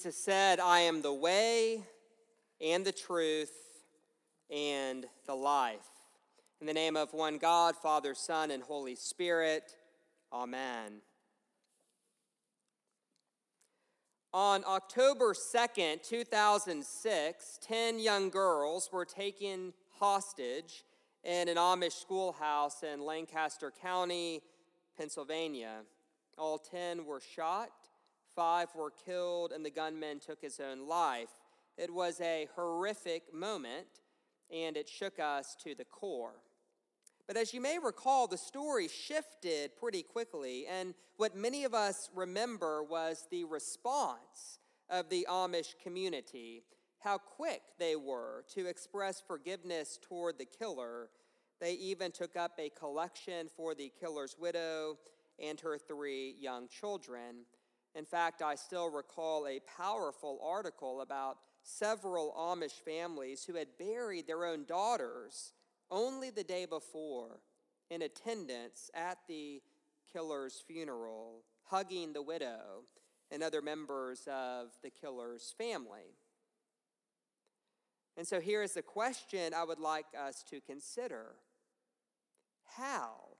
Jesus said, I am the way and the truth and the life. In the name of one God, Father, Son, and Holy Spirit, Amen. On October 2nd, 2006, 10 young girls were taken hostage in an Amish schoolhouse in Lancaster County, Pennsylvania. All 10 were shot Five were killed, and the gunman took his own life. It was a horrific moment, and it shook us to the core. But as you may recall, the story shifted pretty quickly, and what many of us remember was the response of the Amish community, how quick they were to express forgiveness toward the killer. They even took up a collection for the killer's widow and her three young children. In fact, I still recall a powerful article about several Amish families who had buried their own daughters only the day before in attendance at the killer's funeral, hugging the widow and other members of the killer's family. And so here is the question I would like us to consider How,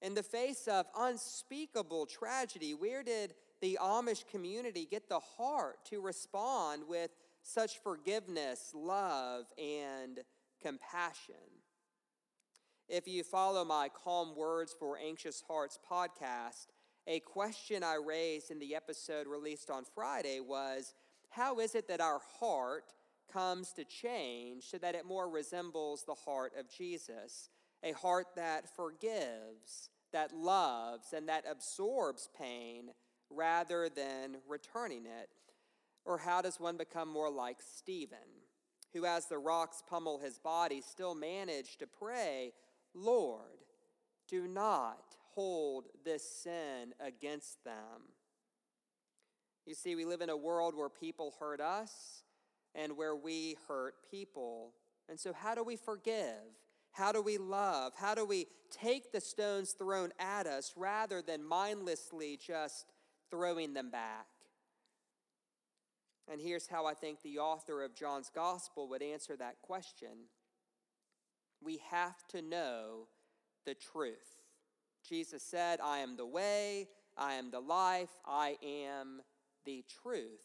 in the face of unspeakable tragedy, where did the Amish community get the heart to respond with such forgiveness, love, and compassion. If you follow my Calm Words for Anxious Hearts podcast, a question I raised in the episode released on Friday was How is it that our heart comes to change so that it more resembles the heart of Jesus? A heart that forgives, that loves, and that absorbs pain rather than returning it? Or how does one become more like Stephen, who, as the rocks pummel his body, still managed to pray, Lord, do not hold this sin against them? You see, we live in a world where people hurt us and where we hurt people. And so, how do we forgive? How do we love? How do we take the stones thrown at us rather than mindlessly just throwing them back. And here's how I think the author of John's Gospel would answer that question We have to know the truth. Jesus said, I am the way, I am the life, I am the truth.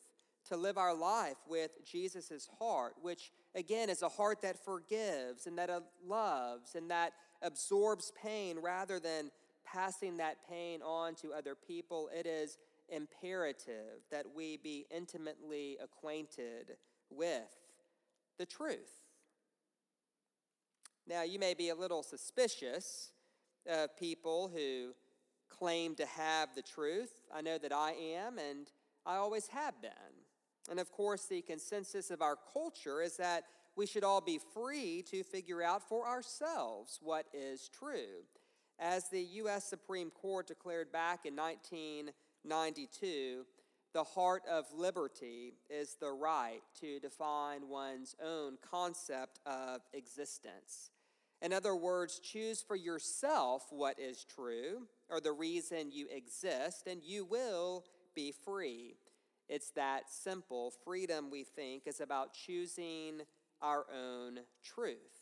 To live our life with Jesus' heart, which again is a heart that forgives and that uh, loves and that absorbs pain rather than passing that pain on to other people. It is imperative that we be intimately acquainted with the truth. Now, you may be a little suspicious of people who claim to have the truth. I know that I am, and I always have been. And of course, the consensus of our culture is that we should all be free to figure out for ourselves what is true. As the U.S. Supreme Court declared back in 19. 92, the heart of liberty is the right to define one's own concept of existence. In other words, choose for yourself what is true or the reason you exist, and you will be free. It's that simple. Freedom, we think, is about choosing our own truth.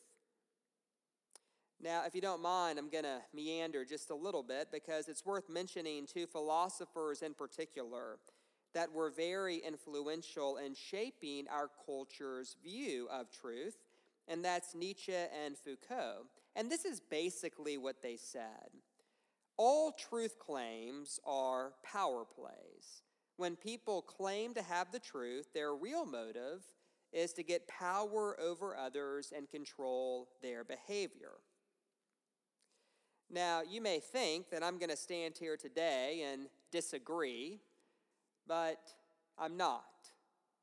Now, if you don't mind, I'm going to meander just a little bit because it's worth mentioning two philosophers in particular that were very influential in shaping our culture's view of truth, and that's Nietzsche and Foucault. And this is basically what they said All truth claims are power plays. When people claim to have the truth, their real motive is to get power over others and control their behavior. Now, you may think that I'm going to stand here today and disagree, But I'm not,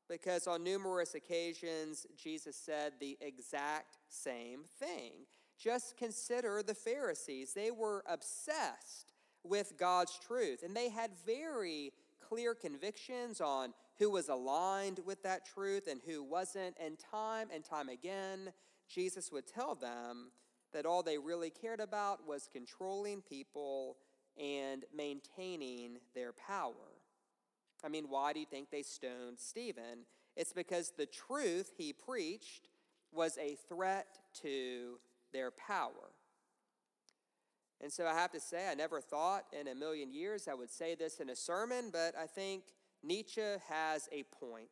because on numerous occasions, Jesus said the exact same thing. Just consider the Pharisees. They were obsessed with God's truth, and they had very clear convictions on who was aligned with that truth and who wasn't. And time and time again, Jesus would tell them that all they really cared about was controlling people and maintaining their power. I mean, why do you think they stoned Stephen? It's because the truth he preached was a threat to their power. And so I have to say, I never thought in a million years I would say this in a sermon, but I think Nietzsche has a point.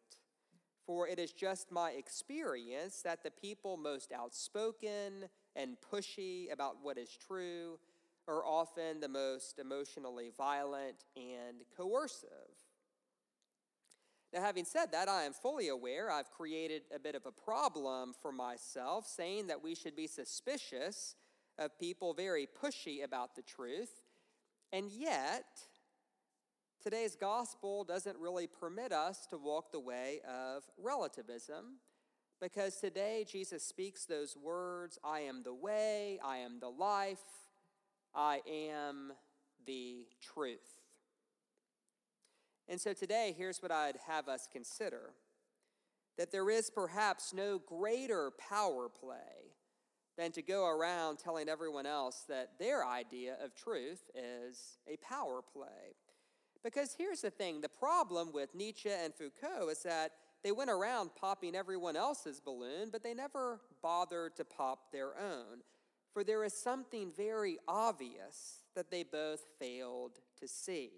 For it is just my experience that the people most outspoken and pushy about what is true are often the most emotionally violent and coercive. Now, having said that, I am fully aware I've created a bit of a problem for myself, saying that we should be suspicious of people very pushy about the truth. And yet, today's gospel doesn't really permit us to walk the way of relativism because today Jesus speaks those words I am the way, I am the life, I am the truth. And so today, here's what I'd have us consider that there is perhaps no greater power play than to go around telling everyone else that their idea of truth is a power play. Because here's the thing the problem with Nietzsche and Foucault is that they went around popping everyone else's balloon, but they never bothered to pop their own. For there is something very obvious that they both failed to see.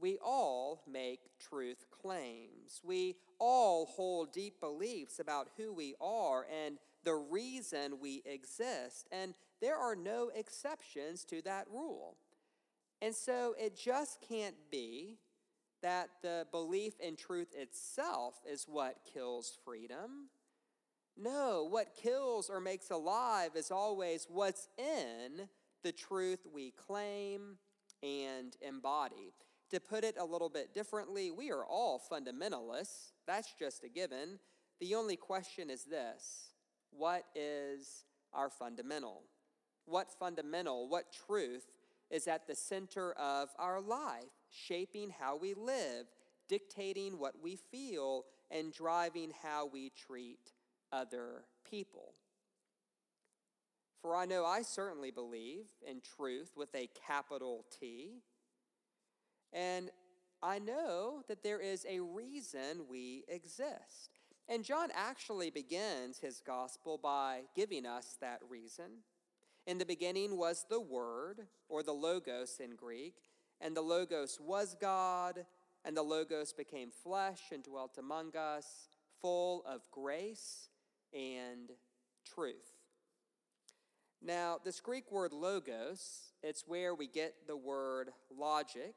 We all make truth claims. We all hold deep beliefs about who we are and the reason we exist. And there are no exceptions to that rule. And so it just can't be that the belief in truth itself is what kills freedom. No, what kills or makes alive is always what's in the truth we claim and embody. To put it a little bit differently, we are all fundamentalists. That's just a given. The only question is this what is our fundamental? What fundamental, what truth is at the center of our life, shaping how we live, dictating what we feel, and driving how we treat other people? For I know I certainly believe in truth with a capital T. And I know that there is a reason we exist. And John actually begins his gospel by giving us that reason. In the beginning was the Word, or the Logos in Greek, and the Logos was God, and the Logos became flesh and dwelt among us, full of grace and truth. Now, this Greek word logos, it's where we get the word logic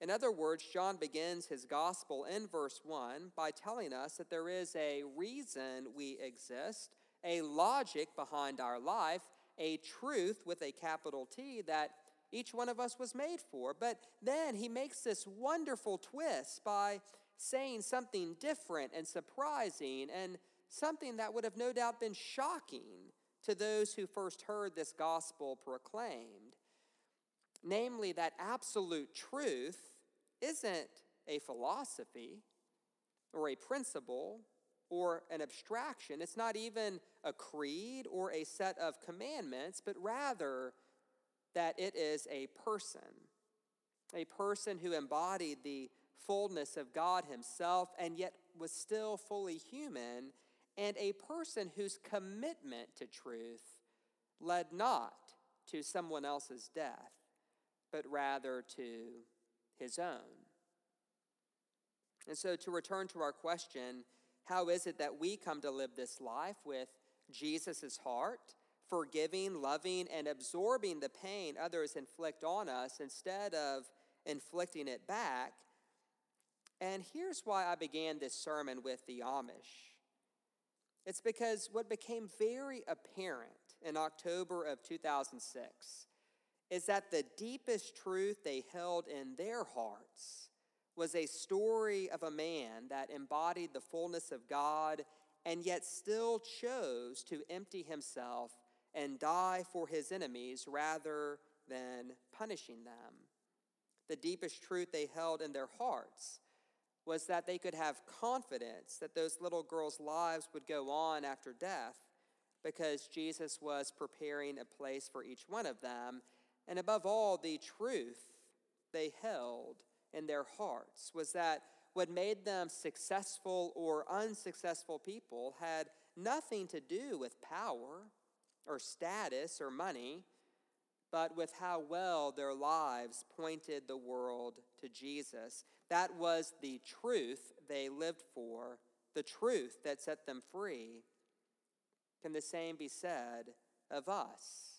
in other words, John begins his gospel in verse 1 by telling us that there is a reason we exist, a logic behind our life, a truth with a capital T that each one of us was made for. But then he makes this wonderful twist by saying something different and surprising and something that would have no doubt been shocking to those who first heard this gospel proclaimed namely, that absolute truth isn't a philosophy or a principle or an abstraction. It's not even a creed or a set of commandments, but rather that it is a person, a person who embodied the fullness of God Himself and yet was still fully human, and a person whose commitment to truth led not to someone else's death, but rather to his own. And so, to return to our question, how is it that we come to live this life with Jesus' heart, forgiving, loving, and absorbing the pain others inflict on us instead of inflicting it back? And here's why I began this sermon with the Amish. It's because what became very apparent in October of 2006 is that the deepest truth they held in their hearts was a story of a man that embodied the fullness of God and yet still chose to empty himself and die for his enemies rather than punishing them. The deepest truth they held in their hearts was that they could have confidence that those little girls' lives would go on after death because Jesus was preparing a place for each one of them. And above all, the truth they held in their hearts was that what made them successful or unsuccessful people had nothing to do with power or status or money, but with how well their lives pointed the world to Jesus. That was the truth they lived for, the truth that set them free. Can the same be said of us?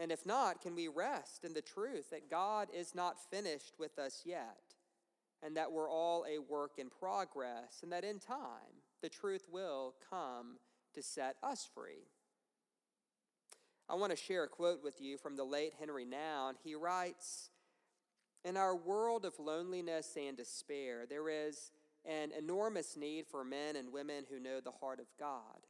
And if not, can we rest in the truth that God is not finished with us yet, and that we're all a work in progress, and that in time the truth will come to set us free? I want to share a quote with you from the late Henry Nouwen. He writes In our world of loneliness and despair, there is an enormous need for men and women who know the heart of God,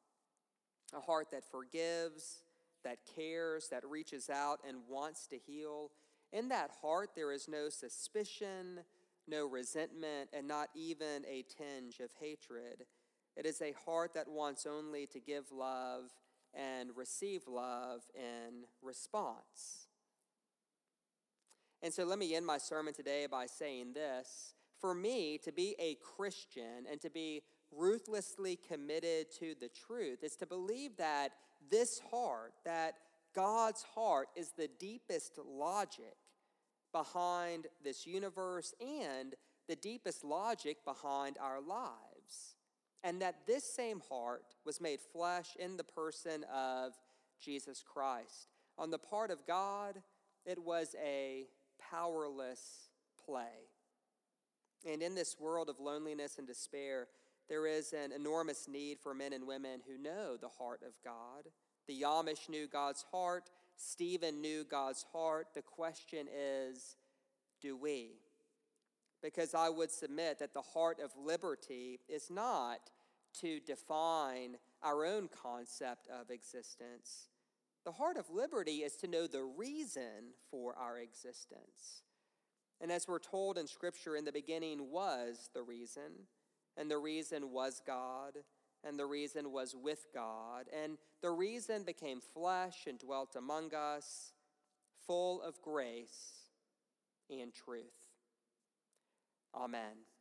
a heart that forgives, that cares, that reaches out and wants to heal. In that heart, there is no suspicion, no resentment, and not even a tinge of hatred. It is a heart that wants only to give love and receive love in response. And so let me end my sermon today by saying this. For me, to be a Christian and to be ruthlessly committed to the truth is to believe that this heart, that God's heart, is the deepest logic behind this universe and the deepest logic behind our lives and that this same heart was made flesh in the person of Jesus Christ. On the part of God, it was a powerless play. And in this world of loneliness and despair, there is an enormous need for men and women who know the heart of God. The Amish knew God's heart, Stephen knew God's heart. The question is do we? because I would submit that the heart of liberty is not to define our own concept of existence. The heart of liberty is to know the reason for our existence. And as we're told in Scripture, in the beginning was the reason, and the reason was God, and the reason was with God, and the reason became flesh and dwelt among us, full of grace and truth. Amen.